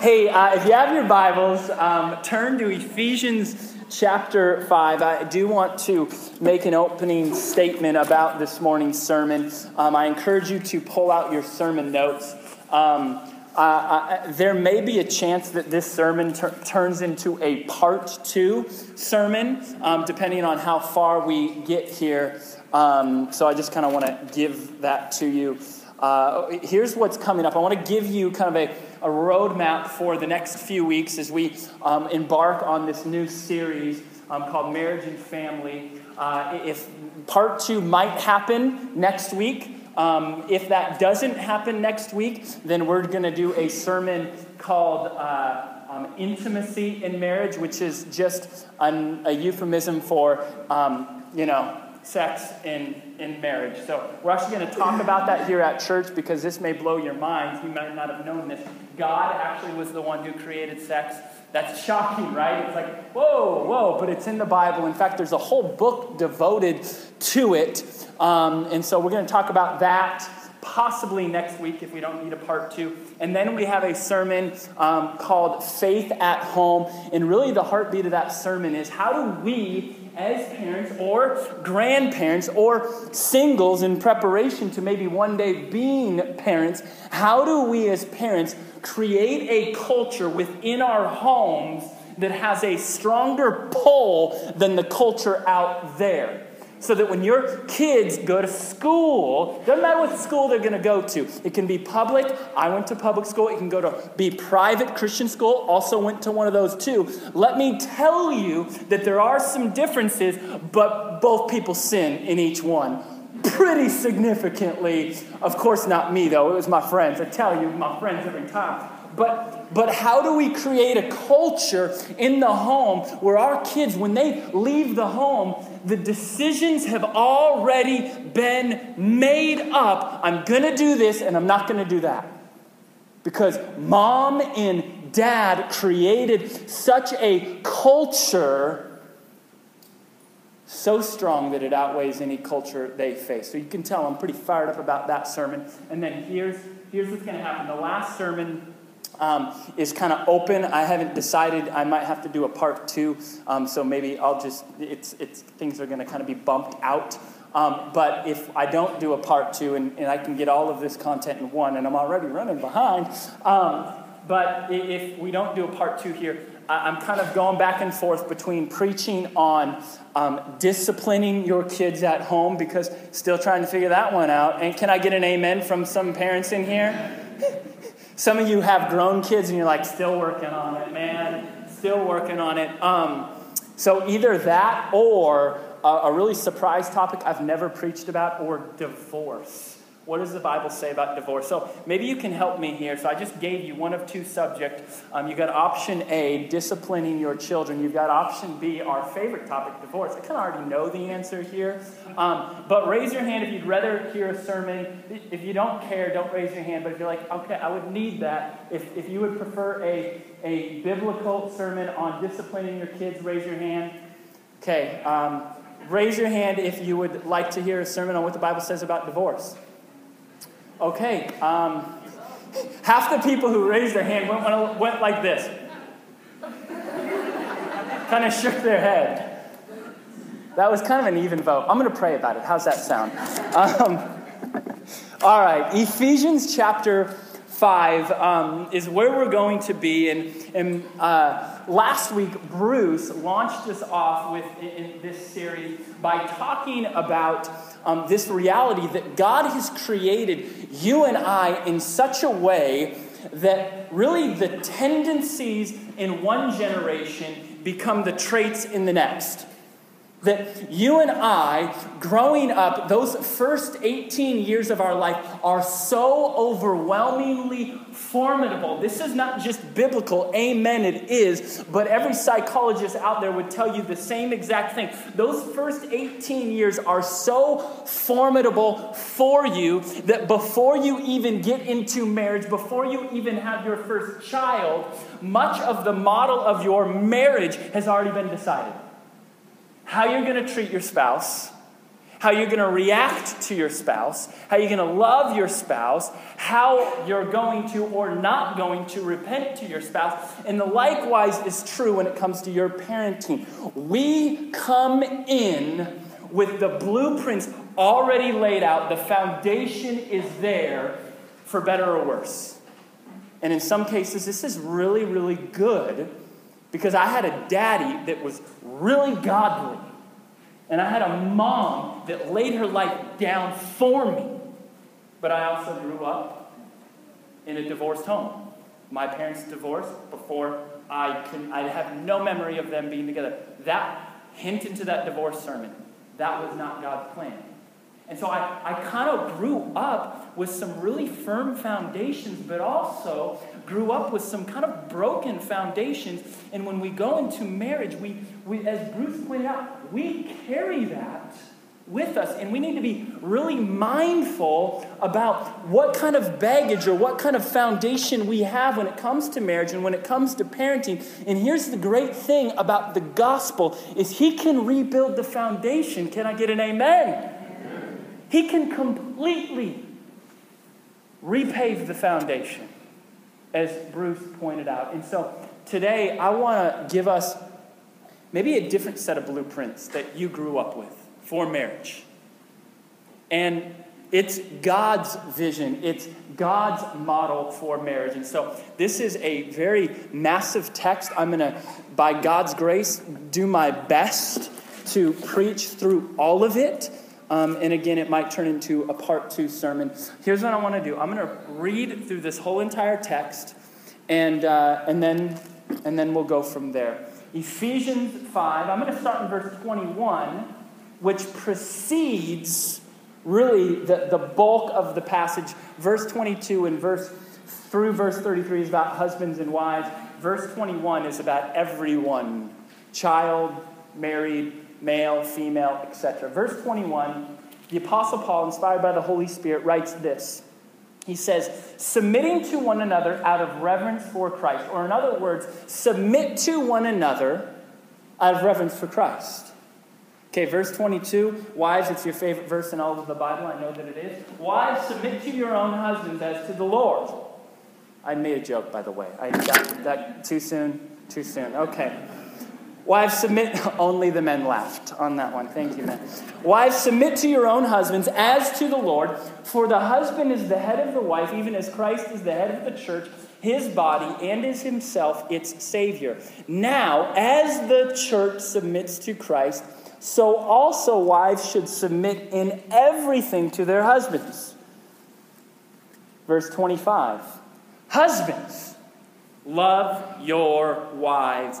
Hey, uh, if you have your Bibles, um, turn to Ephesians chapter 5. I do want to make an opening statement about this morning's sermon. Um, I encourage you to pull out your sermon notes. Um, uh, uh, there may be a chance that this sermon ter- turns into a part two sermon, um, depending on how far we get here. Um, so I just kind of want to give that to you. Uh, here's what's coming up. I want to give you kind of a, a roadmap for the next few weeks as we um, embark on this new series um, called Marriage and Family. Uh, if part two might happen next week, um, if that doesn't happen next week, then we're going to do a sermon called uh, um, Intimacy in Marriage, which is just an, a euphemism for, um, you know, sex in, in marriage. So we're actually going to talk about that here at church because this may blow your minds. You might not have known this. God actually was the one who created sex. That's shocking, right? It's like, whoa, whoa, but it's in the Bible. In fact, there's a whole book devoted to it. Um, and so we're going to talk about that possibly next week if we don't need a part two. And then we have a sermon um, called Faith at Home. And really, the heartbeat of that sermon is how do we, as parents or grandparents or singles in preparation to maybe one day being parents, how do we as parents create a culture within our homes that has a stronger pull than the culture out there? So that when your kids go to school, doesn't matter what school they're going to go to. It can be public. I went to public school. It can go to be private Christian school. Also went to one of those too. Let me tell you that there are some differences, but both people sin in each one pretty significantly. Of course, not me though. It was my friends. I tell you, my friends every time. But, but how do we create a culture in the home where our kids, when they leave the home, the decisions have already been made up? I'm going to do this and I'm not going to do that. Because mom and dad created such a culture so strong that it outweighs any culture they face. So you can tell I'm pretty fired up about that sermon. And then here's, here's what's going to happen. The last sermon um, is kind of open. I haven't decided. I might have to do a part two. Um, so maybe I'll just, it's, it's, things are going to kind of be bumped out. Um, but if I don't do a part two and, and, I can get all of this content in one, and I'm already running behind, um, but if we don't do a part two here, I'm kind of going back and forth between preaching on um, disciplining your kids at home because still trying to figure that one out. And can I get an amen from some parents in here? Some of you have grown kids and you're like, still working on it, man, still working on it. Um, so either that or a, a really surprise topic I've never preached about, or divorce. What does the Bible say about divorce? So maybe you can help me here. So I just gave you one of two subjects. Um, you got option A, disciplining your children. You've got option B, our favorite topic, divorce. I kind of already know the answer here. Um, but raise your hand if you'd rather hear a sermon. If you don't care, don't raise your hand. But if you're like, okay, I would need that. If, if you would prefer a, a biblical sermon on disciplining your kids, raise your hand. Okay. Um, raise your hand if you would like to hear a sermon on what the Bible says about divorce. Okay. Um, half the people who raised their hand went, went, like this, kind of shook their head. That was kind of an even vote. I'm going to pray about it. How's that sound? Um, all right. Ephesians chapter 5 um, is where we're going to be. And, and uh, last week, Bruce launched us off with in, in this series by talking about um, this reality that God has created you and I in such a way that really the tendencies in one generation become the traits in the next. That you and I, growing up, those first 18 years of our life are so overwhelmingly formidable. This is not just biblical, amen, it is, but every psychologist out there would tell you the same exact thing. Those first 18 years are so formidable for you that before you even get into marriage, before you even have your first child, much of the model of your marriage has already been decided how you're going to treat your spouse, how you're going to react to your spouse, how you're going to love your spouse, how you're going to or not going to repent to your spouse. And the likewise is true when it comes to your parenting. We come in with the blueprints already laid out, the foundation is there for better or worse. And in some cases, this is really, really good because I had a daddy that was really godly and I had a mom that laid her life down for me. But I also grew up in a divorced home. My parents divorced before I can I have no memory of them being together. That hint into that divorce sermon. That was not God's plan. And so I, I kind of grew up with some really firm foundations, but also grew up with some kind of broken foundations. And when we go into marriage, we, we as Bruce pointed out, we carry that with us. And we need to be really mindful about what kind of baggage or what kind of foundation we have when it comes to marriage and when it comes to parenting. And here's the great thing about the gospel is he can rebuild the foundation. Can I get an amen? He can completely repave the foundation, as Bruce pointed out. And so today, I want to give us maybe a different set of blueprints that you grew up with for marriage. And it's God's vision, it's God's model for marriage. And so, this is a very massive text. I'm going to, by God's grace, do my best to preach through all of it. Um, and again, it might turn into a part two sermon. Here's what I want to do I'm going to read through this whole entire text, and, uh, and, then, and then we'll go from there. Ephesians 5, I'm going to start in verse 21, which precedes really the, the bulk of the passage. Verse 22 and verse through verse 33 is about husbands and wives. Verse 21 is about everyone child, married, male, female, etc. Verse 21, the Apostle Paul, inspired by the Holy Spirit, writes this. He says, submitting to one another out of reverence for Christ. Or, in other words, submit to one another out of reverence for Christ. Okay, verse 22. Wives, it's your favorite verse in all of the Bible. I know that it is. Wives, submit to your own husbands as to the Lord. I made a joke, by the way. I got that too soon? Too soon. Okay. Wives, submit. Only the men laughed on that one. Thank you, men. Wives, submit to your own husbands as to the Lord, for the husband is the head of the wife, even as Christ is the head of the church, his body, and is himself its Savior. Now, as the church submits to Christ, so also wives should submit in everything to their husbands. Verse 25 Husbands, love your wives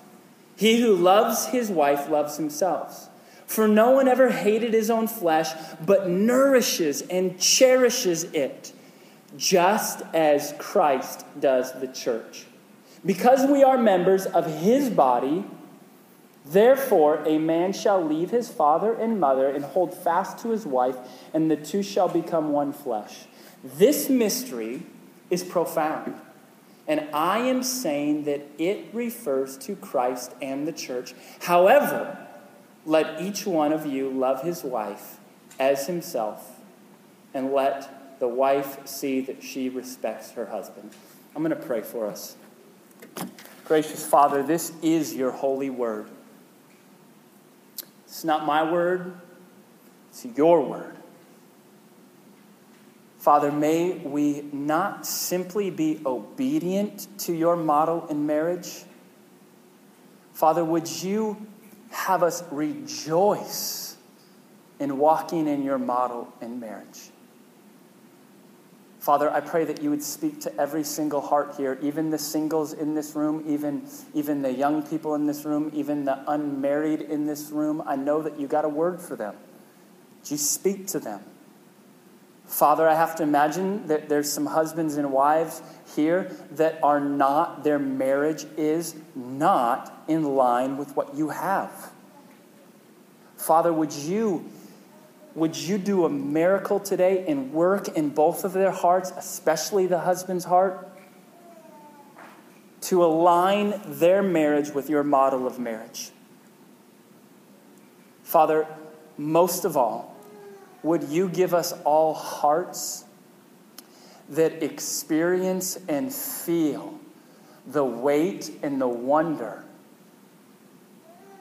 He who loves his wife loves himself. For no one ever hated his own flesh, but nourishes and cherishes it, just as Christ does the church. Because we are members of his body, therefore a man shall leave his father and mother and hold fast to his wife, and the two shall become one flesh. This mystery is profound. And I am saying that it refers to Christ and the church. However, let each one of you love his wife as himself, and let the wife see that she respects her husband. I'm going to pray for us. Gracious Father, this is your holy word. It's not my word, it's your word. Father, may we not simply be obedient to your model in marriage. Father, would you have us rejoice in walking in your model in marriage? Father, I pray that you would speak to every single heart here, even the singles in this room, even, even the young people in this room, even the unmarried in this room. I know that you got a word for them. Would you speak to them? Father, I have to imagine that there's some husbands and wives here that are not, their marriage is not in line with what you have. Father, would you would you do a miracle today and work in both of their hearts, especially the husband's heart, to align their marriage with your model of marriage? Father, most of all, would you give us all hearts that experience and feel the weight and the wonder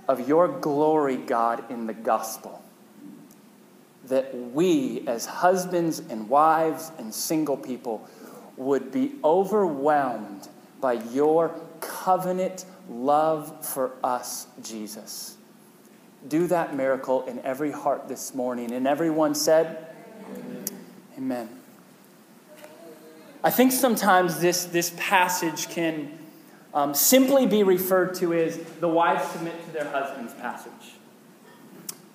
of your glory, God, in the gospel? that we, as husbands and wives and single people, would be overwhelmed by your covenant love for us, Jesus. Do that miracle in every heart this morning. And everyone said, Amen. Amen. I think sometimes this, this passage can um, simply be referred to as the wives submit to their husbands passage.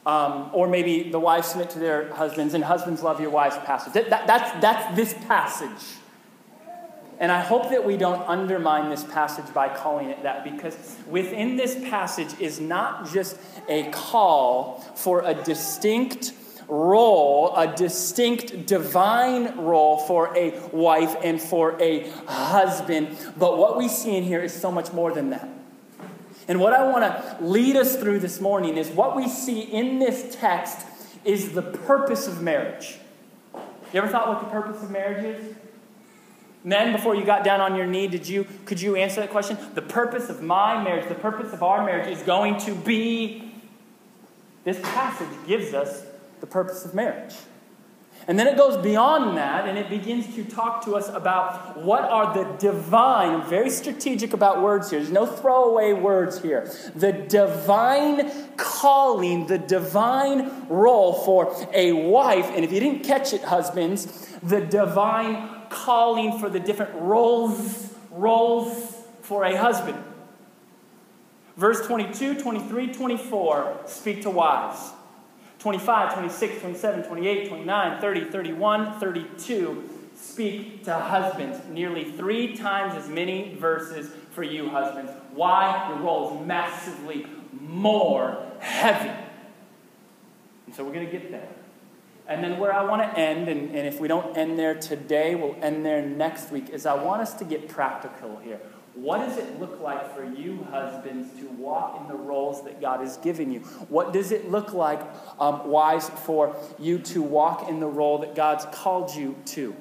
Um, or maybe the wives submit to their husbands and husbands love your wives passage. That, that, that's, that's this passage. And I hope that we don't undermine this passage by calling it that because within this passage is not just a call for a distinct role, a distinct divine role for a wife and for a husband, but what we see in here is so much more than that. And what I want to lead us through this morning is what we see in this text is the purpose of marriage. You ever thought what the purpose of marriage is? Men, before you got down on your knee, did you could you answer that question? The purpose of my marriage, the purpose of our marriage is going to be this passage gives us the purpose of marriage. And then it goes beyond that and it begins to talk to us about what are the divine, very strategic about words here. There's no throwaway words here. The divine calling, the divine role for a wife. And if you didn't catch it, husbands, the divine calling for the different roles, roles for a husband. Verse 22, 23, 24 speak to wives. 25, 26, 27, 28, 29, 30, 31, 32 speak to husbands. Nearly three times as many verses for you, husbands. Why? Your role is massively more heavy. And so we're going to get there. And then where I want to end, and, and if we don't end there today, we'll end there next week, is I want us to get practical here. What does it look like for you, husbands, to walk in the roles that God has given you? What does it look like, um, wives, for you to walk in the role that God's called you to?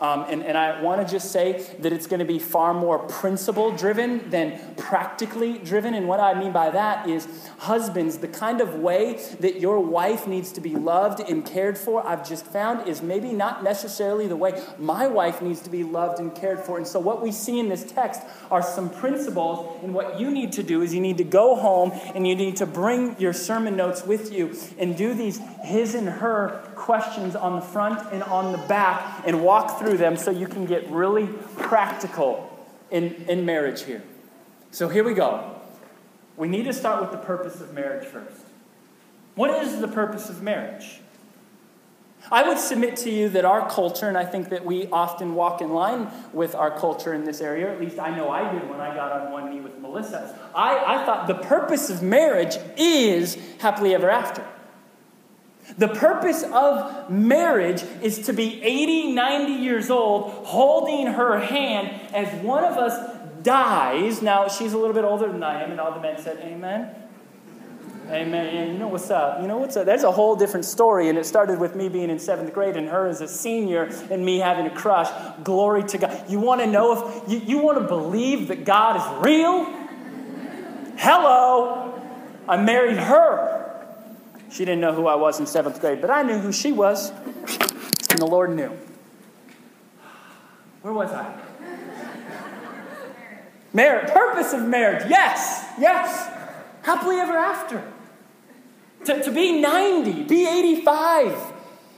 Um, and, and I want to just say that it's going to be far more principle driven than practically driven. And what I mean by that is, husbands, the kind of way that your wife needs to be loved and cared for, I've just found is maybe not necessarily the way my wife needs to be loved and cared for. And so, what we see in this text are some principles. And what you need to do is you need to go home and you need to bring your sermon notes with you and do these his and her questions on the front and on the back and walk through them so you can get really practical in, in marriage here. So here we go. We need to start with the purpose of marriage first. What is the purpose of marriage? I would submit to you that our culture, and I think that we often walk in line with our culture in this area, at least I know I did when I got on one knee with Melissa. I, I thought the purpose of marriage is happily ever after. The purpose of marriage is to be 80, 90 years old, holding her hand as one of us dies. Now, she's a little bit older than I am, and all the men said, Amen. Amen. Yeah, you know what's up. You know what's up. There's a whole different story, and it started with me being in seventh grade and her as a senior and me having a crush. Glory to God. You want to know if you, you want to believe that God is real? Hello. I married her. She didn't know who I was in seventh grade, but I knew who she was, and the Lord knew. Where was I? Marriage, purpose of marriage. Yes, yes. Happily ever after. To, to be 90, be 85.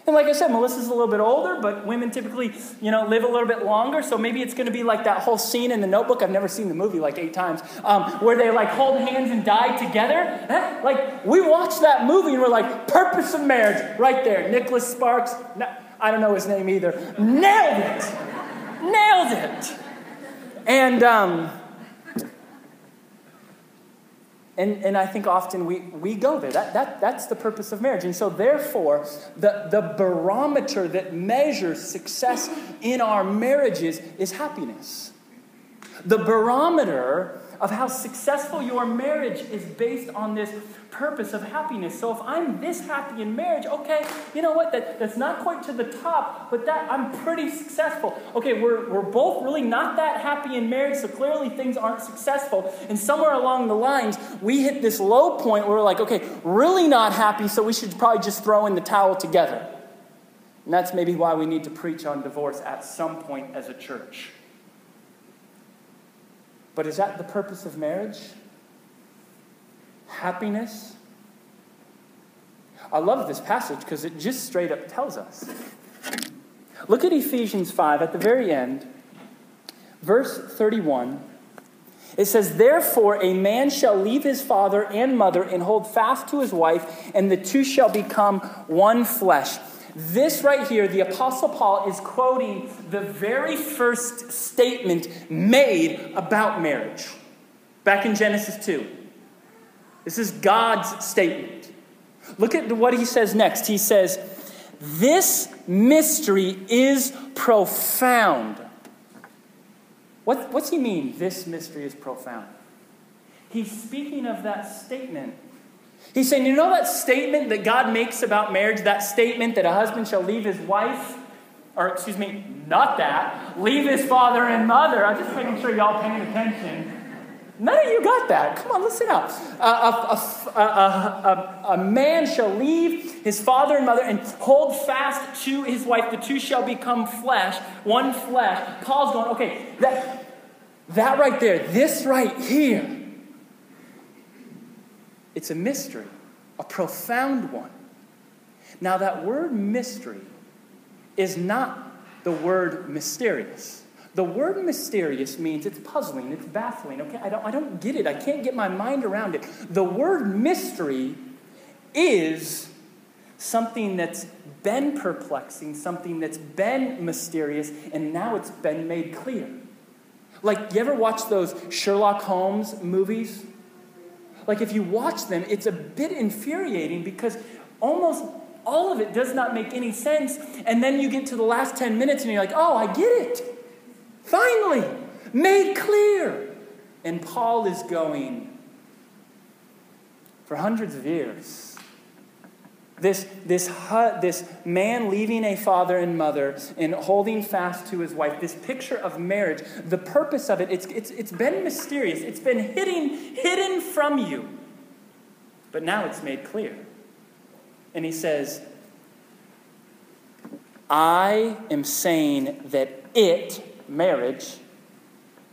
And like I said, Melissa's a little bit older, but women typically, you know, live a little bit longer. So maybe it's going to be like that whole scene in the Notebook. I've never seen the movie like eight times, um, where they like hold hands and die together. Like we watched that movie and we're like, purpose of marriage, right there. Nicholas Sparks. I don't know his name either. Nailed it! Nailed it! And, um, and, and I think often we, we go there. That, that, that's the purpose of marriage. And so, therefore, the, the barometer that measures success in our marriages is happiness. The barometer of how successful your marriage is based on this purpose of happiness. So if I'm this happy in marriage, okay, you know what? That, that's not quite to the top, but that I'm pretty successful. Okay, we're, we're both really not that happy in marriage, so clearly things aren't successful. And somewhere along the lines, we hit this low point where we're like, okay, really not happy, so we should probably just throw in the towel together. And that's maybe why we need to preach on divorce at some point as a church. But is that the purpose of marriage? Happiness? I love this passage because it just straight up tells us. Look at Ephesians 5 at the very end, verse 31. It says, Therefore, a man shall leave his father and mother and hold fast to his wife, and the two shall become one flesh. This right here, the Apostle Paul is quoting the very first statement made about marriage back in Genesis 2. This is God's statement. Look at what he says next. He says, This mystery is profound. What, what's he mean, this mystery is profound? He's speaking of that statement He's saying, you know that statement that God makes about marriage, that statement that a husband shall leave his wife, or excuse me, not that, leave his father and mother. I'm just making sure y'all paying attention. None of you got that. Come on, listen up. A, a, a, a, man shall leave his father and mother and hold fast to his wife. The two shall become flesh, one flesh. Paul's going, okay, that, that right there, this right here, it's a mystery, a profound one. Now, that word mystery is not the word mysterious. The word mysterious means it's puzzling, it's baffling. Okay, I don't, I don't get it. I can't get my mind around it. The word mystery is something that's been perplexing, something that's been mysterious, and now it's been made clear. Like, you ever watch those Sherlock Holmes movies? Like if you watch them, it's a bit infuriating because almost all of it does not make any sense. And then you get to the last 10 minutes and you're like, oh, I get it. Finally, made clear. And Paul is going, for hundreds of years, this, this, this man leaving a father and mother and holding fast to his wife, this picture of marriage, the purpose of it, it's, it's, it's been mysterious. It's been hidden, hidden from you. But now it's made clear. And he says, I am saying that it, marriage,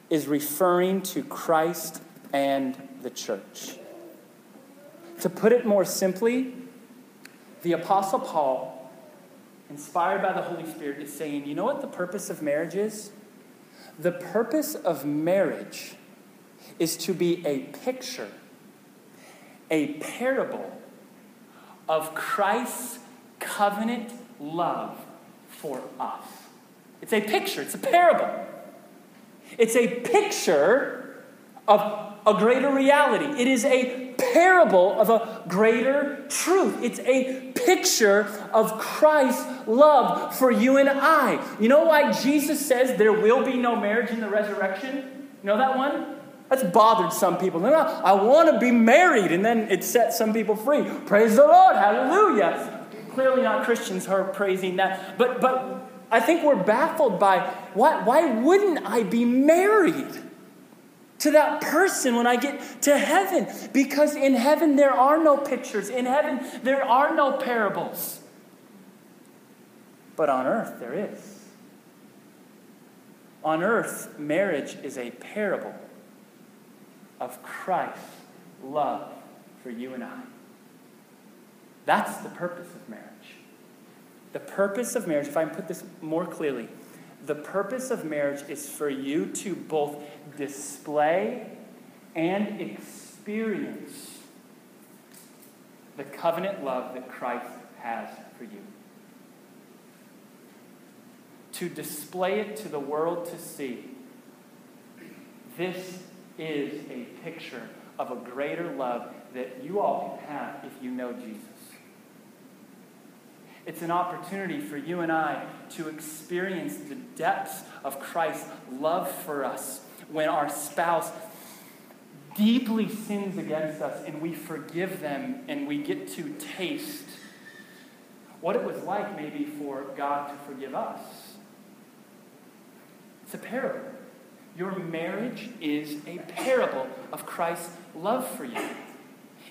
is referring to Christ and the church. To put it more simply, the Apostle Paul, inspired by the Holy Spirit, is saying, you know what the purpose of marriage is? The purpose of marriage is to be a picture, a parable of Christ's covenant love for us. It's a picture, it's a parable. It's a picture of a greater reality. It is a parable of a greater truth. It's a picture of Christ's love for you and I. You know why Jesus says there will be no marriage in the resurrection? You know that one? That's bothered some people. No, no, I want to be married, and then it sets some people free. Praise the Lord, hallelujah. Clearly not Christians are praising that. But but I think we're baffled by why, why wouldn't I be married? To that person when I get to heaven. Because in heaven, there are no pictures. In heaven, there are no parables. But on earth, there is. On earth, marriage is a parable of Christ's love for you and I. That's the purpose of marriage. The purpose of marriage, if I can put this more clearly, the purpose of marriage is for you to both display and experience the covenant love that Christ has for you. to display it to the world to see. This is a picture of a greater love that you all can have if you know Jesus. It's an opportunity for you and I to experience the depths of Christ's love for us when our spouse deeply sins against us and we forgive them and we get to taste what it was like maybe for God to forgive us. It's a parable. Your marriage is a parable of Christ's love for you.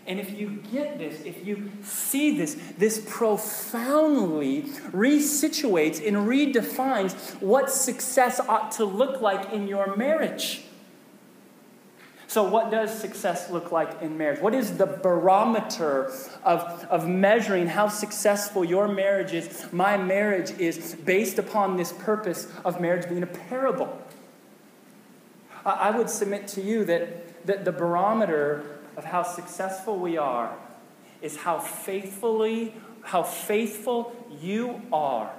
And if you get this, if you see this, this profoundly resituates and redefines what success ought to look like in your marriage. So, what does success look like in marriage? What is the barometer of, of measuring how successful your marriage is? My marriage is based upon this purpose of marriage being a parable. I would submit to you that, that the barometer of how successful we are is how faithfully, how faithful you are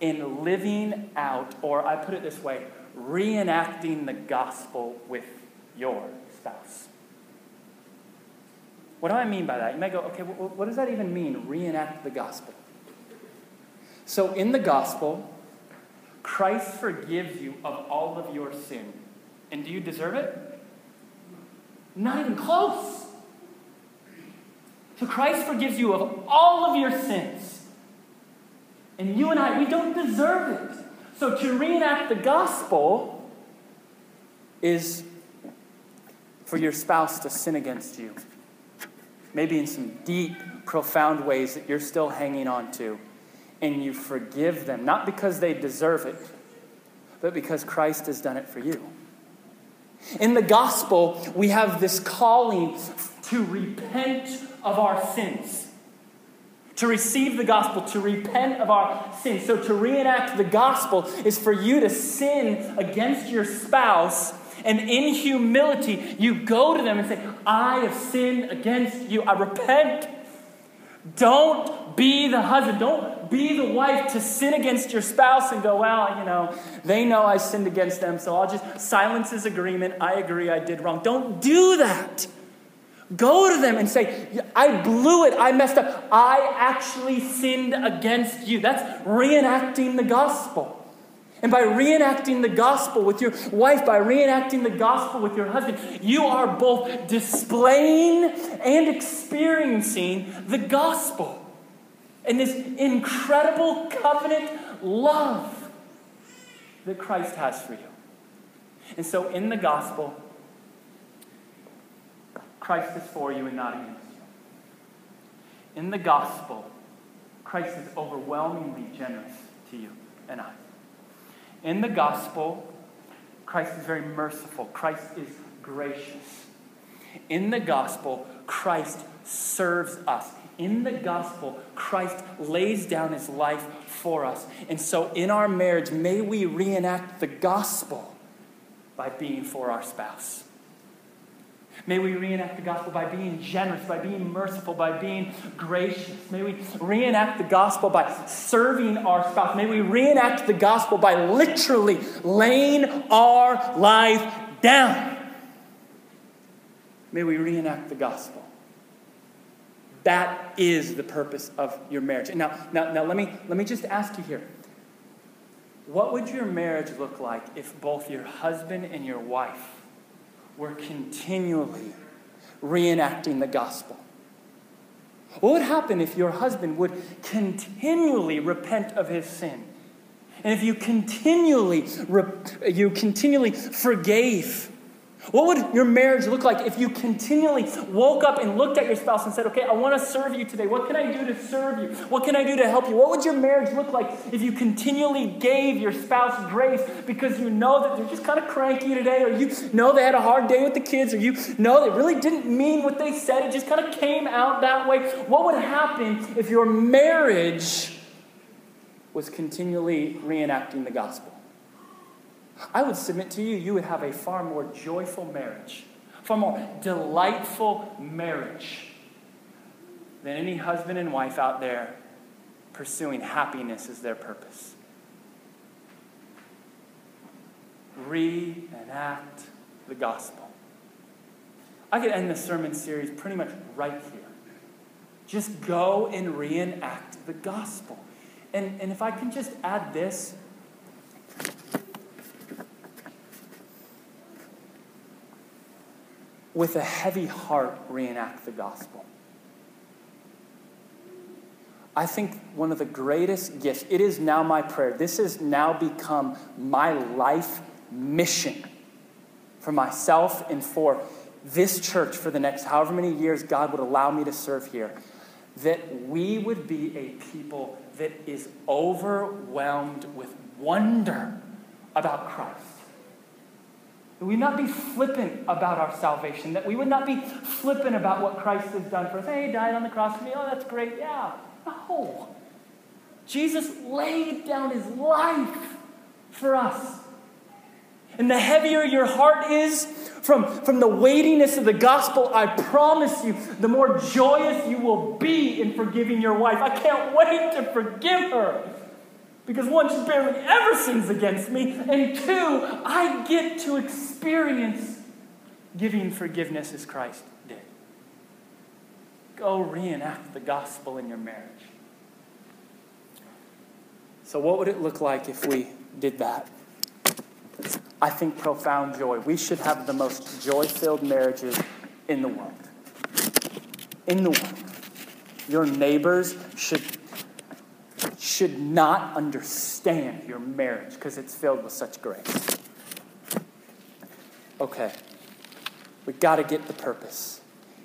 in living out, or I put it this way, reenacting the gospel with your spouse. What do I mean by that? You might go, okay, what does that even mean, reenact the gospel? So, in the gospel, Christ forgives you of all of your sin. And do you deserve it? Not even close. So Christ forgives you of all of your sins. And you and I, we don't deserve it. So to reenact the gospel is for your spouse to sin against you. Maybe in some deep, profound ways that you're still hanging on to. And you forgive them, not because they deserve it, but because Christ has done it for you. In the gospel, we have this calling to repent of our sins. To receive the gospel, to repent of our sins. So, to reenact the gospel is for you to sin against your spouse, and in humility, you go to them and say, I have sinned against you. I repent. Don't be the husband. Don't be the wife to sin against your spouse and go, well, you know, they know I sinned against them, so I'll just silence his agreement. I agree I did wrong. Don't do that. Go to them and say, I blew it. I messed up. I actually sinned against you. That's reenacting the gospel. And by reenacting the gospel with your wife, by reenacting the gospel with your husband, you are both displaying and experiencing the gospel and this incredible covenant love that Christ has for you. And so in the gospel, Christ is for you and not against you. In the gospel, Christ is overwhelmingly generous to you and I. In the gospel, Christ is very merciful, Christ is gracious. In the gospel, Christ serves us. In the gospel, Christ lays down his life for us. And so, in our marriage, may we reenact the gospel by being for our spouse. May we reenact the gospel by being generous, by being merciful, by being gracious. May we reenact the gospel by serving our spouse. May we reenact the gospel by literally laying our life down. May we reenact the gospel. That is the purpose of your marriage. Now, now, now let, me, let me just ask you here. What would your marriage look like if both your husband and your wife we're continually reenacting the gospel. What would happen if your husband would continually repent of his sin? And if you continually, you continually forgave what would your marriage look like if you continually woke up and looked at your spouse and said, Okay, I want to serve you today. What can I do to serve you? What can I do to help you? What would your marriage look like if you continually gave your spouse grace because you know that they're just kind of cranky today, or you know they had a hard day with the kids, or you know they really didn't mean what they said? It just kind of came out that way. What would happen if your marriage was continually reenacting the gospel? I would submit to you, you would have a far more joyful marriage, far more delightful marriage than any husband and wife out there pursuing happiness as their purpose. Reenact the gospel. I could end the sermon series pretty much right here. Just go and reenact the gospel. And, and if I can just add this, with a heavy heart, reenact the gospel. I think one of the greatest gifts, it is now my prayer. This has now become my life mission for myself and for this church for the next however many years God would allow me to serve here. That we would be a people that is overwhelmed with wonder about Christ. That we not be flippant about our salvation. That we would not be flippant about what Christ has done for us. Hey, he died on the cross for me. Oh, that's great. Yeah. No. Jesus laid down his life for us. And the heavier your heart is from, from the weightiness of the gospel, I promise you, the more joyous you will be in forgiving your wife. I can't wait to forgive her. Because one, she barely ever sins against me, and two, I get to experience giving forgiveness as Christ did. Go reenact the gospel in your marriage. So, what would it look like if we did that? I think profound joy. We should have the most joy filled marriages in the world. In the world. Your neighbors should should not understand your marriage because it's filled with such grace. Okay, we got to get the purpose.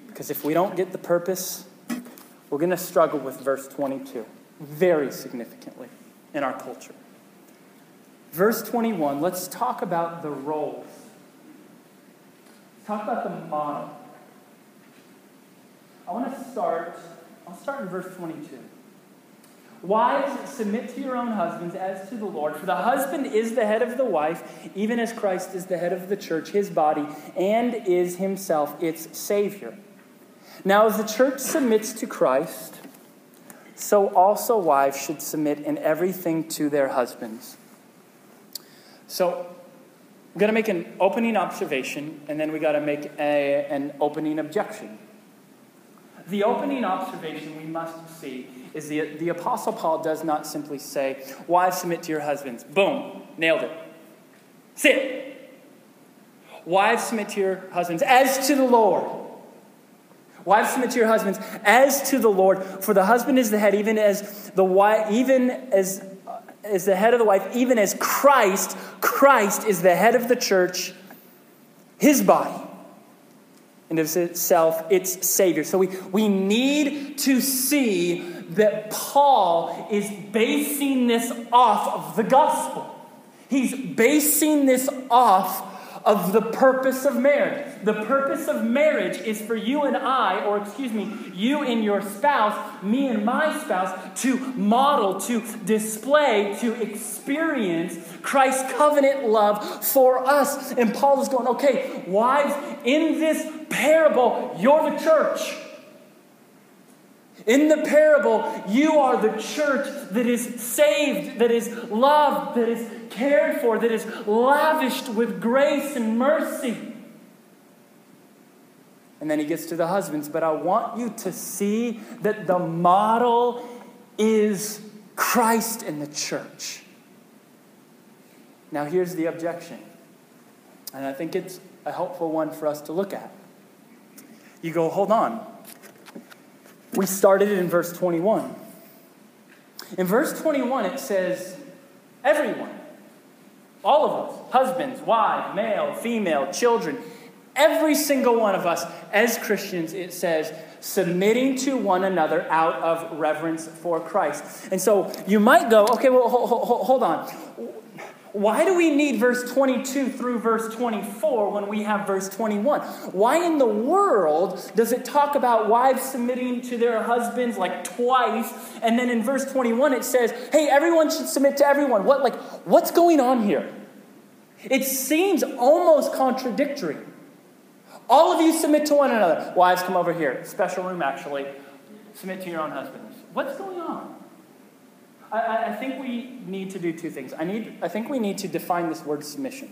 Because if we don't get the purpose, we're going to struggle with verse 22 very significantly in our culture. Verse 21, let's talk about the roles. Talk about the model. I want to start, I'll start in verse 22. Wives, submit to your own husbands as to the Lord. For the husband is the head of the wife, even as Christ is the head of the church, his body, and is himself its Savior. Now, as the church submits to Christ, so also wives should submit in everything to their husbands. So, we're going to make an opening observation, and then we got to make a, an opening objection. The opening observation we must see is the, the Apostle Paul does not simply say, Wives, submit to your husbands. Boom, nailed it. Sit. Wives, submit to your husbands as to the Lord. Wives, submit to your husbands as to the Lord, for the husband is the head, even as the wife, even as uh, is the head of the wife, even as Christ, Christ is the head of the church, his body and of itself its Savior. So we, we need to see that Paul is basing this off of the gospel. He's basing this off of the purpose of marriage. The purpose of marriage is for you and I, or excuse me, you and your spouse, me and my spouse, to model, to display, to experience Christ's covenant love for us. And Paul is going, okay, wives, in this parable, you're the church. In the parable, you are the church that is saved, that is loved, that is cared for, that is lavished with grace and mercy. And then he gets to the husbands, but I want you to see that the model is Christ and the church. Now, here's the objection, and I think it's a helpful one for us to look at. You go, hold on. We started in verse 21. In verse 21, it says, everyone. All of us, husbands, wives, male, female, children, every single one of us as Christians, it says, submitting to one another out of reverence for Christ. And so you might go, okay, well, hold, hold, hold on. Why do we need verse 22 through verse 24 when we have verse 21? Why in the world does it talk about wives submitting to their husbands like twice and then in verse 21 it says, "Hey, everyone should submit to everyone." What like what's going on here? It seems almost contradictory. All of you submit to one another. Wives come over here. Special room actually. Submit to your own husbands. What's going on? I, I, think we need to do two things. I, need, I think we need to define this word submission.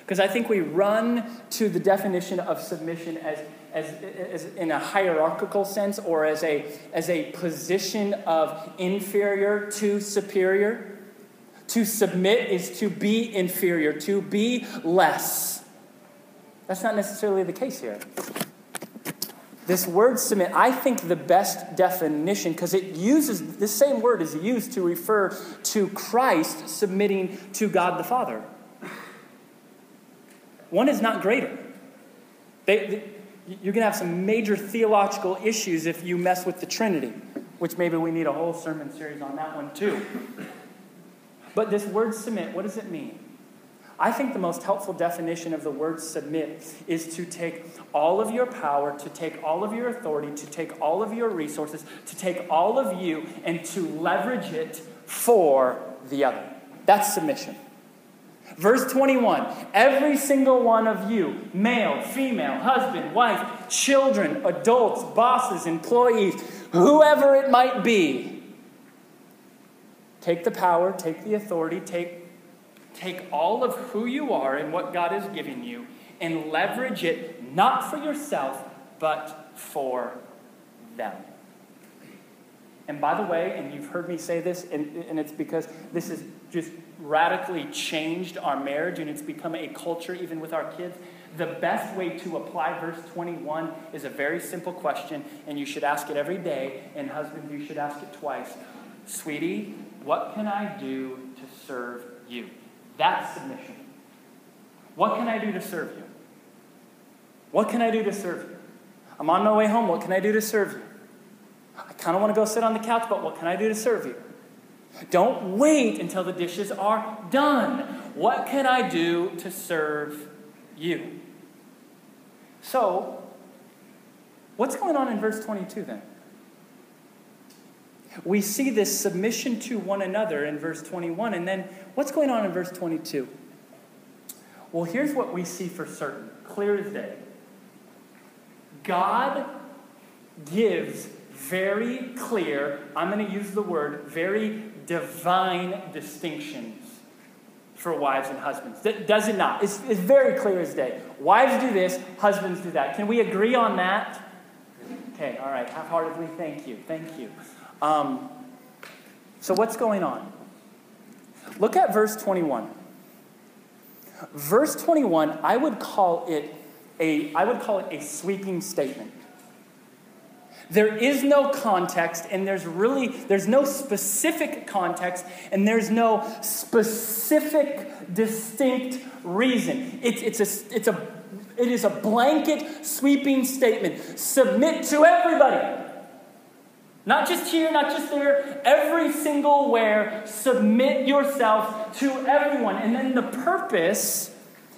Because I think we run to the definition of submission as, as, as in a hierarchical sense or as a, as a position of inferior to superior. To submit is to be inferior, to be less. That's not necessarily the case here. This word submit, I think the best definition, because it uses, the same word is used to refer to Christ submitting to God the Father. One is not greater. They, they, you're going to have some major theological issues if you mess with the Trinity, which maybe we need a whole sermon series on that one too. But this word submit, what does it mean? I think the most helpful definition of the word submit is to take all of your power, to take all of your authority, to take all of your resources, to take all of you and to leverage it for the other. That's submission. Verse 21 Every single one of you, male, female, husband, wife, children, adults, bosses, employees, whoever it might be, take the power, take the authority, take, take all of who you are and what God has given you and leverage it not for yourself, but for them. And by the way, and you've heard me say this, and, and it's because this has just radically changed our marriage and it's become a culture even with our kids. The best way to apply verse 21 is a very simple question, and you should ask it every day, and husbands, you should ask it twice. Sweetie, what can I do to serve you? That's submission. What can I do to serve you? What can I do to serve you? I'm on my way home. What can I do to serve you? I kind of want to go sit on the couch, but what can I do to serve you? Don't wait until the dishes are done. What can I do to serve you? So, what's going on in verse 22 then? We see this submission to one another in verse 21, and then what's going on in verse 22? Well, here's what we see for certain, clear as day. God gives very clear, I'm going to use the word, very divine distinctions for wives and husbands. Does it not? It's, it's very clear as day. Wives do this, husbands do that. Can we agree on that? Okay, all right, half heartedly, thank you, thank you. Um, so, what's going on? Look at verse 21. Verse 21, I would call it a, I would call it a sweeping statement. There is no context, and there's really there's no specific context, and there's no specific, distinct reason. It's, it's a, it's a, it is a blanket, sweeping statement. Submit to everybody. Not just here, not just there, every single where, submit yourself to everyone. And then the purpose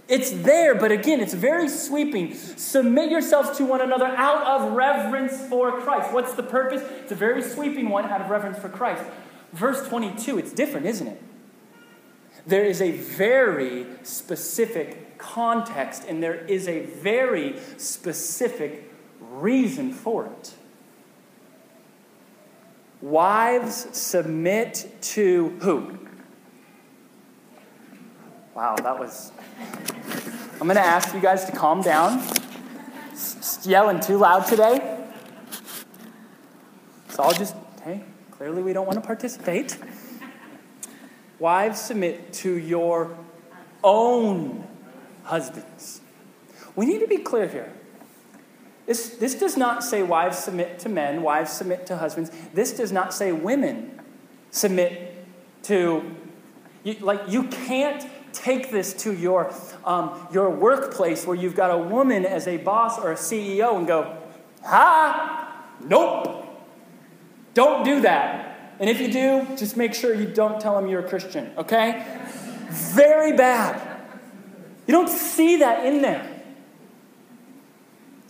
it's there, but again, it's very sweeping. Submit yourselves to one another out of reverence for Christ. What's the purpose? It's a very sweeping one out of reverence for Christ. Verse 22, it's different, isn't it? There is a very specific context, and there is a very specific reason for it. Wives submit to who? Wow, that was I'm going to ask you guys to calm down. Yelling too loud today. It's all just, hey, clearly we don't want to participate. Wives, submit to your own husbands. We need to be clear here. This, this does not say wives submit to men, wives submit to husbands. This does not say women submit to, you, like, you can't take this to your, um, your workplace where you've got a woman as a boss or a CEO and go, ha, nope, don't do that. And if you do, just make sure you don't tell them you're a Christian, okay? Very bad. You don't see that in there.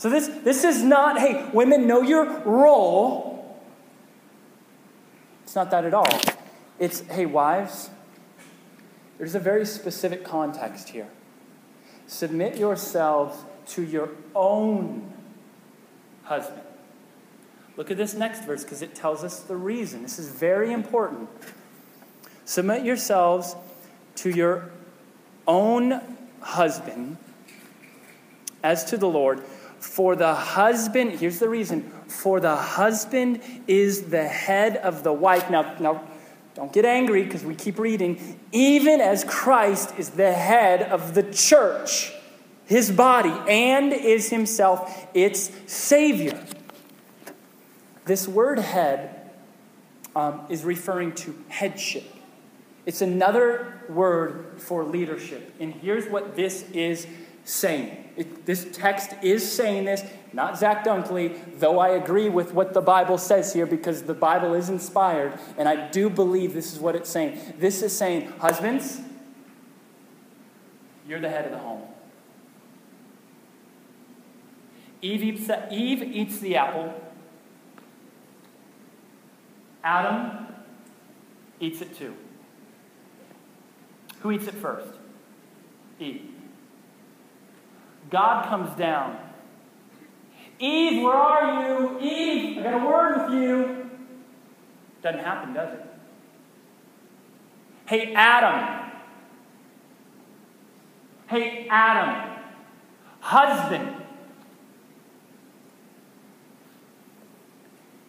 So this, this is not, hey, women, know your role. It's not that at all. It's, hey, wives, there's a very specific context here. Submit yourselves to your own husband. Look at this next verse because it tells us the reason. This is very important. Submit yourselves to your own husband as to the Lord, for the husband, here's the reason, for the husband is the head of the wife. Now, now don't get angry because we keep reading. Even as Christ is the head of the church, his body, and is himself its Savior. This word head um, is referring to headship. It's another word for leadership. And here's what this is saying. It, this text is saying this, not Zach Dunkley, though I agree with what the Bible says here because the Bible is inspired, and I do believe this is what it's saying. This is saying, husbands, you're the head of the home. Eve eats the, Eve eats the apple. Adam eats it too. Who eats it first? Eve. God comes down. Eve, where are you? Eve, I got a word with you. Doesn't happen, does it? Hey, Adam. Hey, Adam. Husband.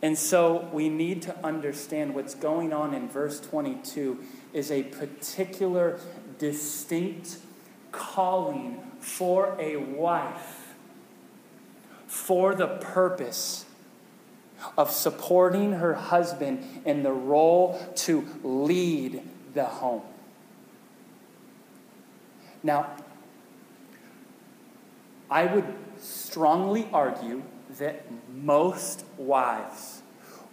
And so we need to understand what's going on in verse 22 is a particular distinct calling for a wife for the purpose of supporting her husband in the role to lead the home. Now, I would strongly argue that most wives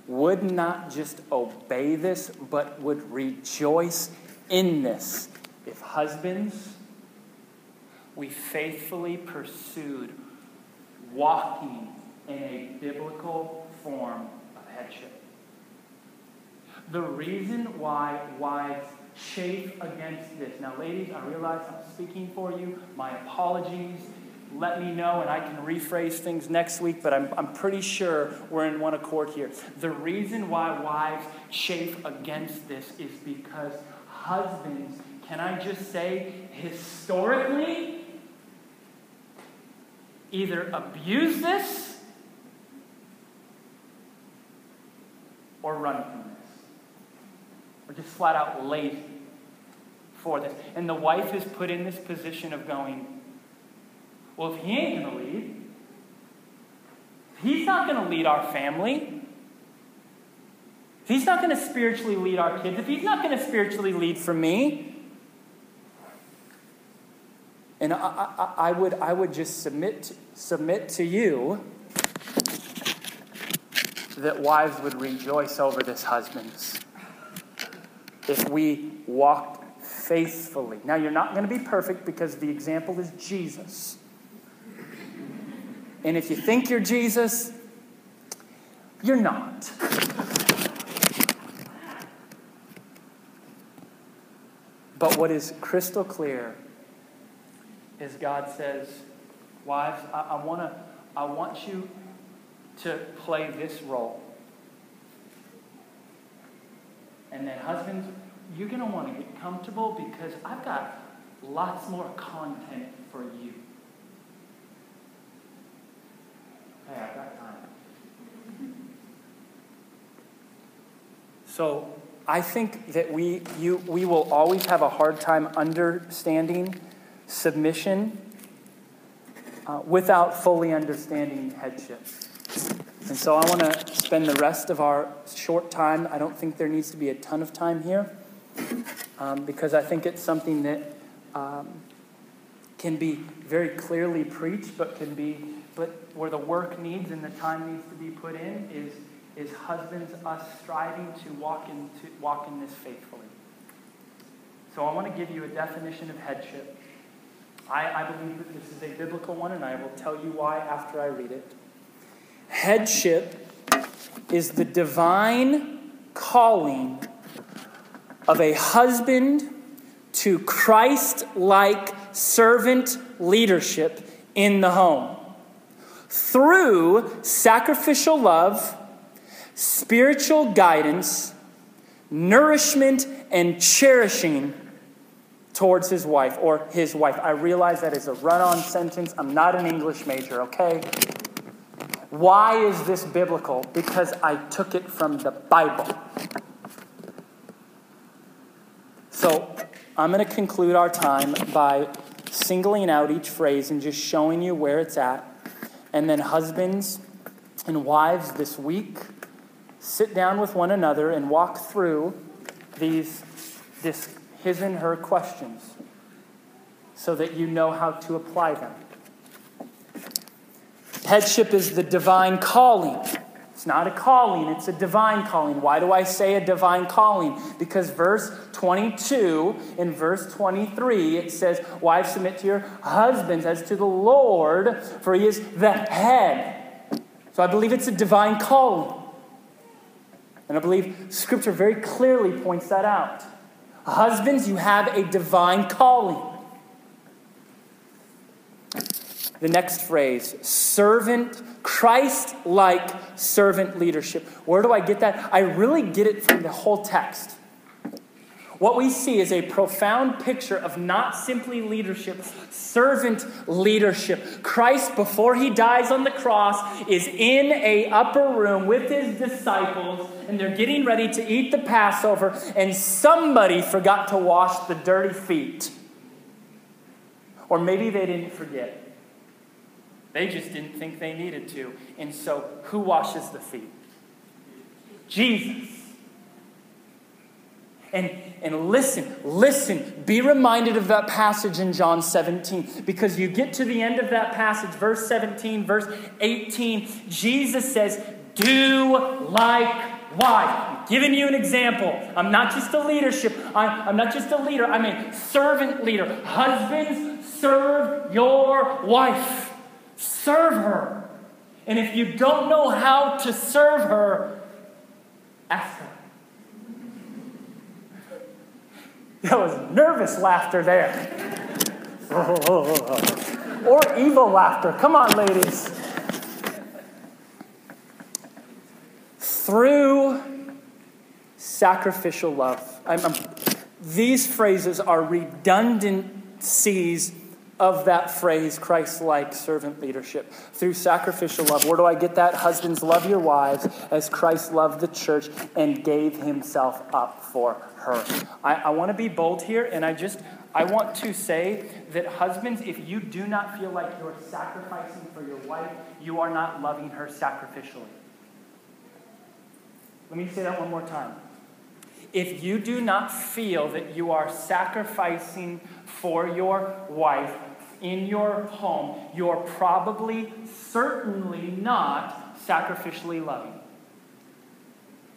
would not just obey this, but would rejoice in this if husbands we faithfully pursued walking in a biblical form of headship. The reason why wives chafe against this. Now, ladies, I realize I'm speaking for you. My apologies. Let me know, and I can rephrase things next week, but I'm, I'm pretty sure we're in one accord here. The reason why wives chafe against this is because husbands, can I just say, historically, either abuse this or run from this. Or just flat out lazy for this. And the wife is put in this position of going, well, if he ain't going to lead, he's not going to lead our family. If he's not going to spiritually lead our kids, if he's not going to spiritually lead for me, and I, I, I, would, I would just submit, submit to you that wives would rejoice over this husbands if we walked faithfully. Now, you're not going to be perfect because the example is Jesus. And if you think you're Jesus, you're not. But what is crystal clear is God says, Wives, I, I, wanna, I want you to play this role. And then, husbands, you're going to want to get comfortable because I've got lots more content for you. Hey, I've got time. So, I think that we, you, we will always have a hard time understanding submission uh, without fully understanding headship. And so I want to spend the rest of our short time. I don't think there needs to be a ton of time here um, because I think it's something that um, can be very clearly preached, but can be, but where the work needs and the time needs to be put in is, is husbands us striving to walk in, to walk in this faithfully. So I want to give you a definition of headship. I, I believe that this is a biblical one, and I will tell you why after I read it. Headship is the divine calling of a husband to Christ like servant leadership in the home through sacrificial love, spiritual guidance, nourishment, and cherishing towards his wife or his wife. I realize that is a run on sentence. I'm not an English major, okay? Why is this biblical? Because I took it from the Bible. So I'm going to conclude our time by singling out each phrase and just showing you where it's at. And then, husbands and wives this week, sit down with one another and walk through these this his and her questions so that you know how to apply them. Headship is the divine calling. It's not a calling, it's a divine calling. Why do I say a divine calling? Because verse 22 and verse 23 it says, Wives, submit to your husbands as to the Lord, for he is the head. So I believe it's a divine calling. And I believe Scripture very clearly points that out. Husbands, you have a divine calling. The next phrase, servant, Christ like servant leadership. Where do I get that? I really get it from the whole text. What we see is a profound picture of not simply leadership, servant leadership. Christ, before he dies on the cross, is in a upper room with his disciples, and they're getting ready to eat the Passover, and somebody forgot to wash the dirty feet. Or maybe they didn't forget. They just didn't think they needed to. And so, who washes the feet? Jesus. And, and listen, listen, be reminded of that passage in John 17 because you get to the end of that passage, verse 17, verse 18. Jesus says, Do like why? I'm giving you an example. I'm not just a leadership. I'm, I'm not just a leader. I'm a servant leader. Husbands, serve your wife. Serve her. And if you don't know how to serve her, ask her. That was nervous laughter there. or evil laughter. Come on, ladies. Through sacrificial love. I'm, I'm, these phrases are redundancies of that phrase, Christ like servant leadership. Through sacrificial love. Where do I get that? Husbands, love your wives as Christ loved the church and gave himself up for her. I, I want to be bold here, and I just. I want to say that husbands, if you do not feel like you're sacrificing for your wife, you are not loving her sacrificially. Let me say that one more time. If you do not feel that you are sacrificing for your wife in your home, you're probably, certainly not sacrificially loving.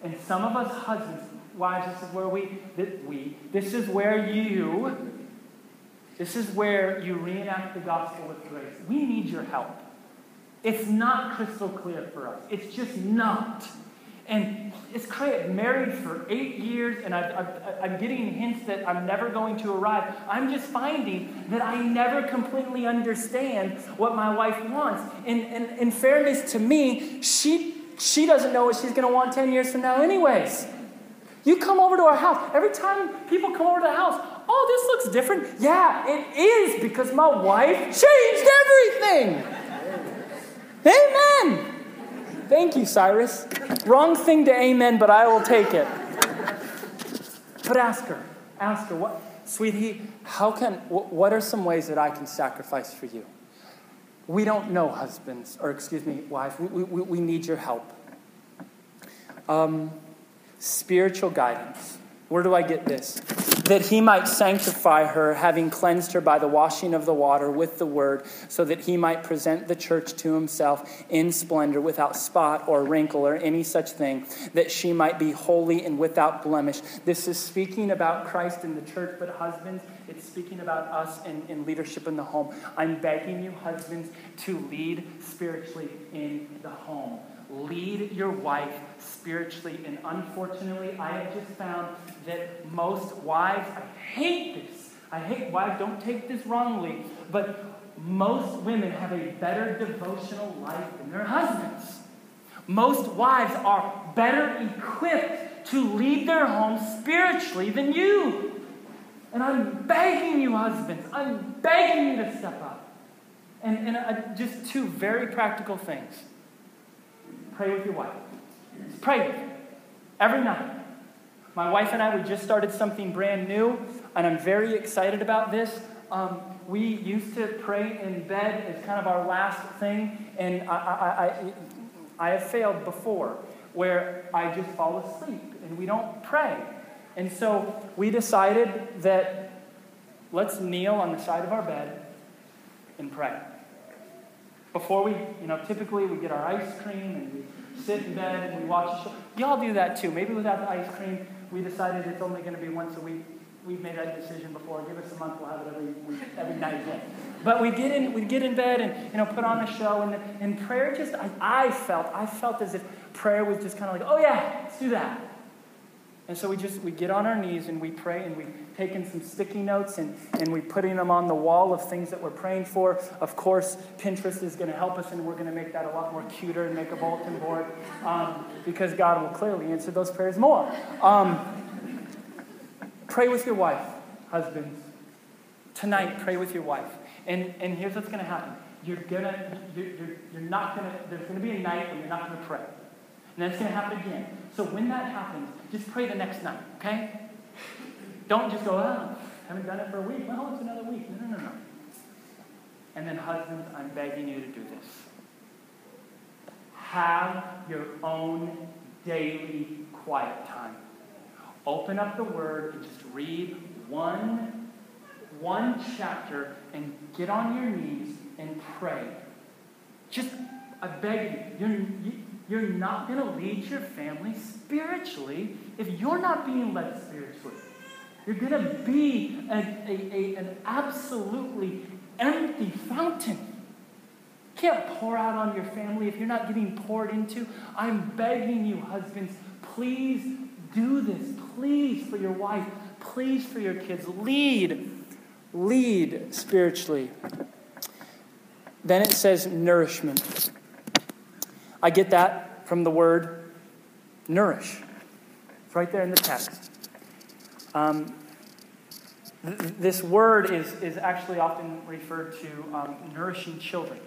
And some of us husbands, wives, this is where we, we, this is where you, this is where you reenact the gospel with grace. We need your help. It's not crystal clear for us. It's just not. And it's crazy. Married for eight years, and i am getting hints that I'm never going to arrive. I'm just finding that I never completely understand what my wife wants. And, and in fairness to me, she, she doesn't know what she's going to want 10 years from now, anyways. You come over to our house. Every time people come over to the house, oh, this looks different. Yeah, it is because my wife changed everything. Amen. Thank you, Cyrus. Wrong thing to amen, but I will take it. But ask her. Ask her, what, sweetie, how can, what are some ways that I can sacrifice for you? We don't know, husbands, or excuse me, wives. We, we, we need your help. Um, spiritual guidance. Where do I get this? That he might sanctify her, having cleansed her by the washing of the water with the word, so that he might present the church to himself in splendor, without spot or wrinkle or any such thing, that she might be holy and without blemish. This is speaking about Christ in the church, but husbands, it's speaking about us in, in leadership in the home. I'm begging you, husbands, to lead spiritually in the home lead your wife spiritually. And unfortunately, I have just found that most wives, I hate this. I hate wives, don't take this wrongly, but most women have a better devotional life than their husbands. Most wives are better equipped to lead their home spiritually than you. And I'm begging you, husbands, I'm begging you to step up. And, and uh, just two very practical things pray with your wife. Pray with her every night. My wife and I, we just started something brand new, and I'm very excited about this. Um, we used to pray in bed as kind of our last thing, and I, I, I, I have failed before where I just fall asleep and we don't pray. And so we decided that let's kneel on the side of our bed and pray. Before we, you know, typically we get our ice cream and we sit in bed and we watch a show. Y'all do that too. Maybe without the ice cream, we decided it's only going to be once a week. We've made that decision before. Give us a month, we'll have it every week, every night again. But we get in, we get in bed and you know put on a show, and, and prayer just I, I felt I felt as if prayer was just kind of like, oh yeah, let's do that. And so we just we get on our knees and we pray and we taken some sticky notes and, and we putting them on the wall of things that we're praying for. Of course, Pinterest is going to help us and we're going to make that a lot more cuter and make a bulletin board um, because God will clearly answer those prayers more. Um, pray with your wife, husbands. Tonight, pray with your wife. And, and here's what's going to happen. You're gonna, you're, you're, you're not gonna, there's gonna be a night when you're not gonna pray. And then it's gonna happen again. So when that happens, just pray the next night, okay? Don't just go, oh, haven't done it for a week. Well, it's another week. No, no, no, no. And then, husbands, I'm begging you to do this. Have your own daily quiet time. Open up the Word and just read one, one chapter and get on your knees and pray. Just, I beg you, you're, you're not going to lead your family spiritually if you're not being led spiritually. You're going to be a, a, a, an absolutely empty fountain. You can't pour out on your family if you're not getting poured into. I'm begging you, husbands, please do this. Please for your wife. Please for your kids. Lead. Lead spiritually. Then it says nourishment. I get that from the word nourish. It's right there in the text. Um, th- this word is, is actually often referred to um, nourishing children.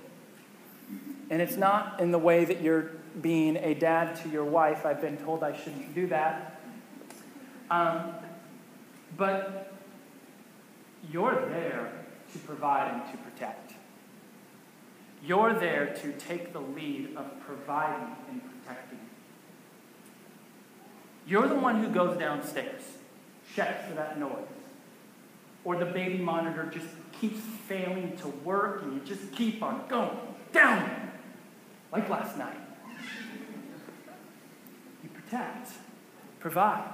And it's not in the way that you're being a dad to your wife. I've been told I shouldn't do that. Um, but you're there to provide and to protect. You're there to take the lead of providing and protecting. You're the one who goes downstairs checks for that noise. Or the baby monitor just keeps failing to work and you just keep on going down, like last night. You protect, provide.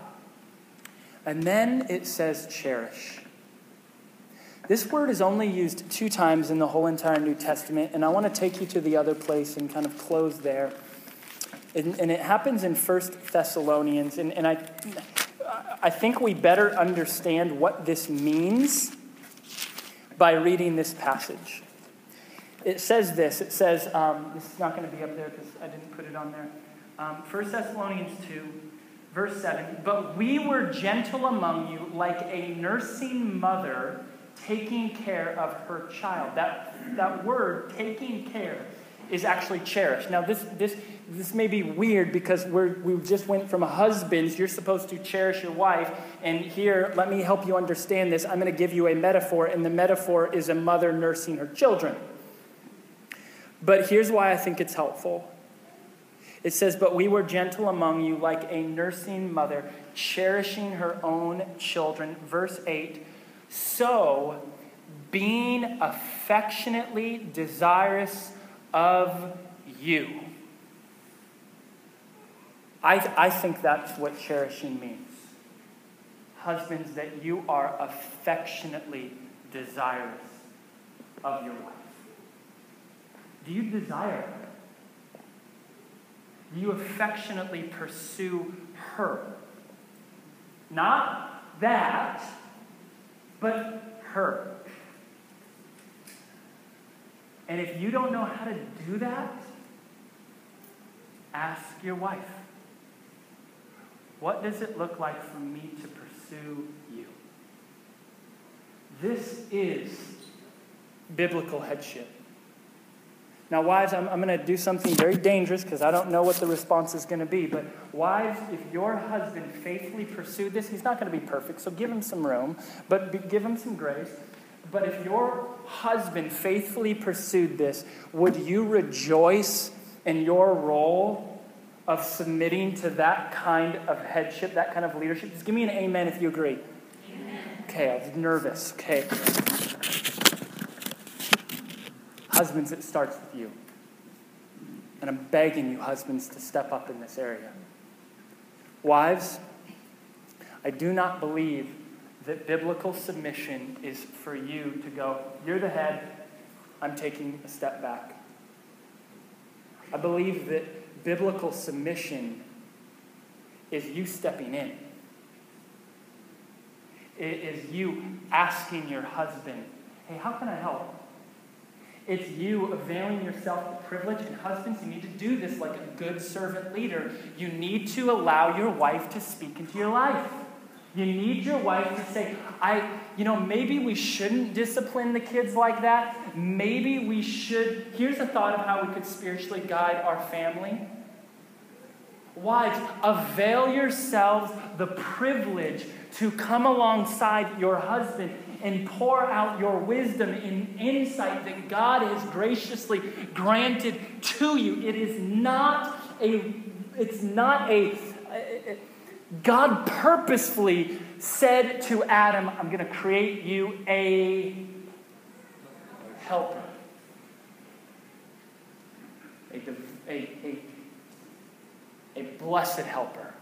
And then it says cherish. This word is only used two times in the whole entire New Testament, and I want to take you to the other place and kind of close there. And, and it happens in First Thessalonians, and, and I, I think we better understand what this means by reading this passage. It says this it says, um, this is not going to be up there because I didn't put it on there. Um, 1 Thessalonians 2, verse 7 But we were gentle among you like a nursing mother taking care of her child. That, that word, taking care, is actually cherished. Now, this, this, this may be weird because we're, we just went from husbands, you're supposed to cherish your wife, and here, let me help you understand this. I'm going to give you a metaphor, and the metaphor is a mother nursing her children. But here's why I think it's helpful. It says, But we were gentle among you like a nursing mother, cherishing her own children. Verse 8 So, being affectionately desirous of you. I, I think that's what cherishing means. Husbands, that you are affectionately desirous of your wife. Do you desire her? Do you affectionately pursue her? Not that, but her. And if you don't know how to do that, ask your wife. What does it look like for me to pursue you? This is biblical headship. Now, wives, I'm, I'm going to do something very dangerous because I don't know what the response is going to be. But, wives, if your husband faithfully pursued this, he's not going to be perfect, so give him some room, but be, give him some grace. But if your husband faithfully pursued this, would you rejoice in your role of submitting to that kind of headship, that kind of leadership? Just give me an amen if you agree. Amen. Okay, I was nervous. Okay. Husbands, it starts with you. And I'm begging you, husbands, to step up in this area. Wives, I do not believe that biblical submission is for you to go, you're the head, I'm taking a step back. I believe that biblical submission is you stepping in. It is you asking your husband, hey, how can I help? It's you availing yourself of privilege. And husbands, you need to do this like a good servant leader. You need to allow your wife to speak into your life. You need your wife to say, I, you know, maybe we shouldn't discipline the kids like that. Maybe we should. Here's a thought of how we could spiritually guide our family. Wives, avail yourselves the privilege to come alongside your husband and pour out your wisdom and insight that God has graciously granted to you. It is not a, it's not a, God purposefully said to Adam, I'm going to create you a helper. A, a, a, a blessed helper.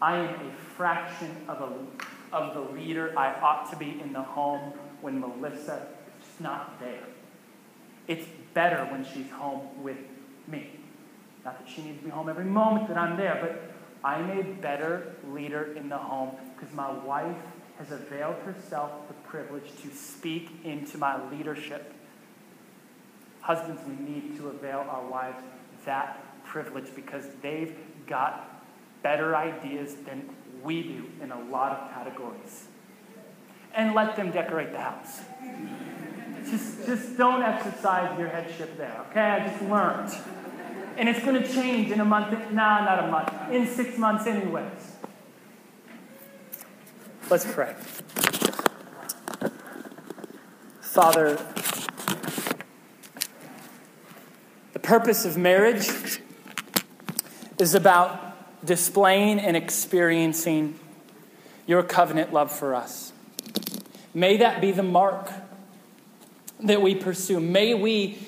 I am a fraction of a of the leader I ought to be in the home when Melissa is not there. It's better when she's home with me. Not that she needs to be home every moment that I'm there, but I'm a better leader in the home because my wife has availed herself the privilege to speak into my leadership. Husbands, we need to avail our wives that privilege because they've got better ideas than we do in a lot of categories. And let them decorate the house. Just, just don't exercise your headship there, okay? I just learned. And it's going to change in a month. Nah, not a month. In six months, anyways. Let's pray. Father, the purpose of marriage is about displaying and experiencing your covenant love for us. May that be the mark that we pursue. May we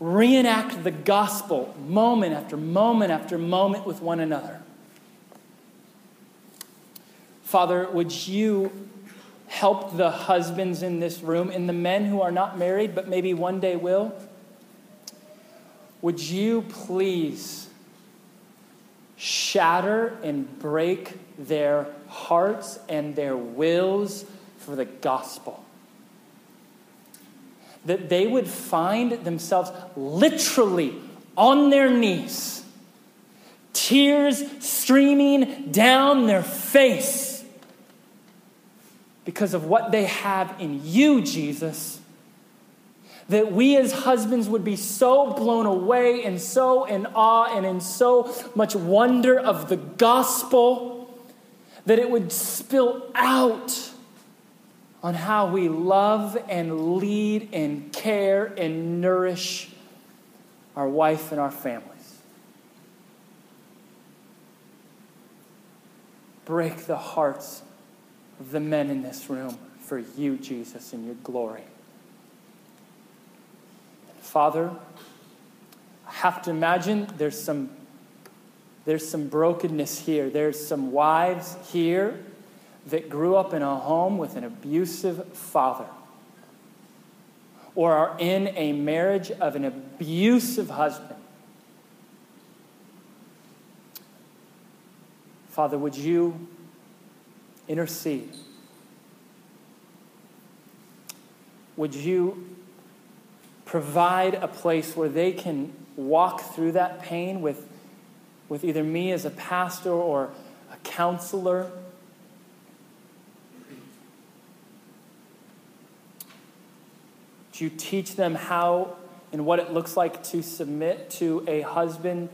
reenact the gospel moment after moment after moment with one another. Father, would you help the husbands in this room and the men who are not married but maybe one day will? Would you please? Shatter and break their hearts and their wills for the gospel. That they would find themselves literally on their knees, tears streaming down their face because of what they have in you, Jesus that we as husbands would be so blown away and so in awe and in so much wonder of the gospel that it would spill out on how we love and lead and care and nourish our wife and our families. Break the hearts of the men in this room for you, Jesus, in your glory. Father, I have to imagine there's some, there's some brokenness here. There's some wives here that grew up in a home with an abusive father or are in a marriage of an abusive husband. Father, would you intercede? Would you provide a place where they can walk through that pain with, with either me as a pastor or a counselor. Do you teach them how and what it looks like to submit to a husband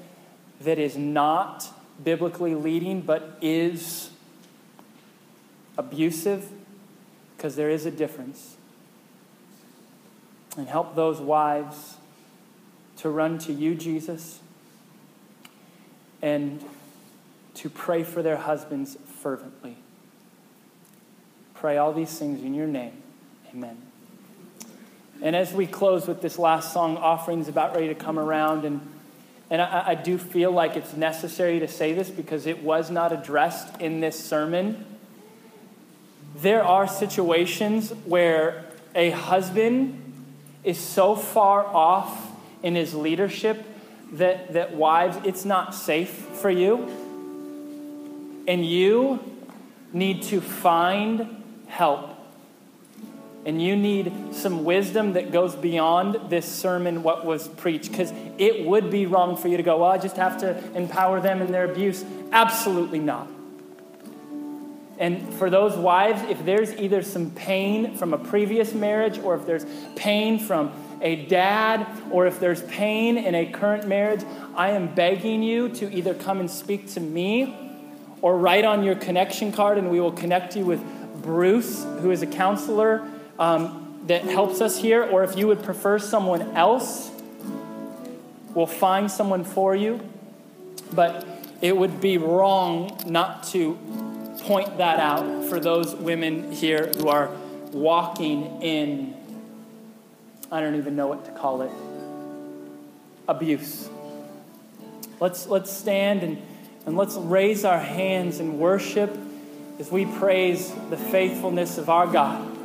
that is not biblically leading but is abusive? Because there is a difference. And help those wives to run to you, Jesus, and to pray for their husbands fervently. Pray all these things in your name. Amen. And as we close with this last song, offering's about ready to come around. And, and I, I do feel like it's necessary to say this because it was not addressed in this sermon. There are situations where a husband is so far off in his leadership that, that wives, it's not safe for you. And you need to find help and you need some wisdom that goes beyond this sermon, what was preached, because it would be wrong for you to go, well, I just have to empower them in their abuse. Absolutely not. And for those wives, if there's either some pain from a previous marriage, or if there's pain from a dad, or if there's pain in a current marriage, I am begging you to either come and speak to me or write on your connection card, and we will connect you with Bruce, who is a counselor um, that helps us here, or if you would prefer someone else, we'll find someone for you. But it would be wrong not to point that out for those women here who are walking in, I don't even know what to call it, abuse. Let's, let's stand and, and let's raise our hands and worship as we praise the faithfulness of our God.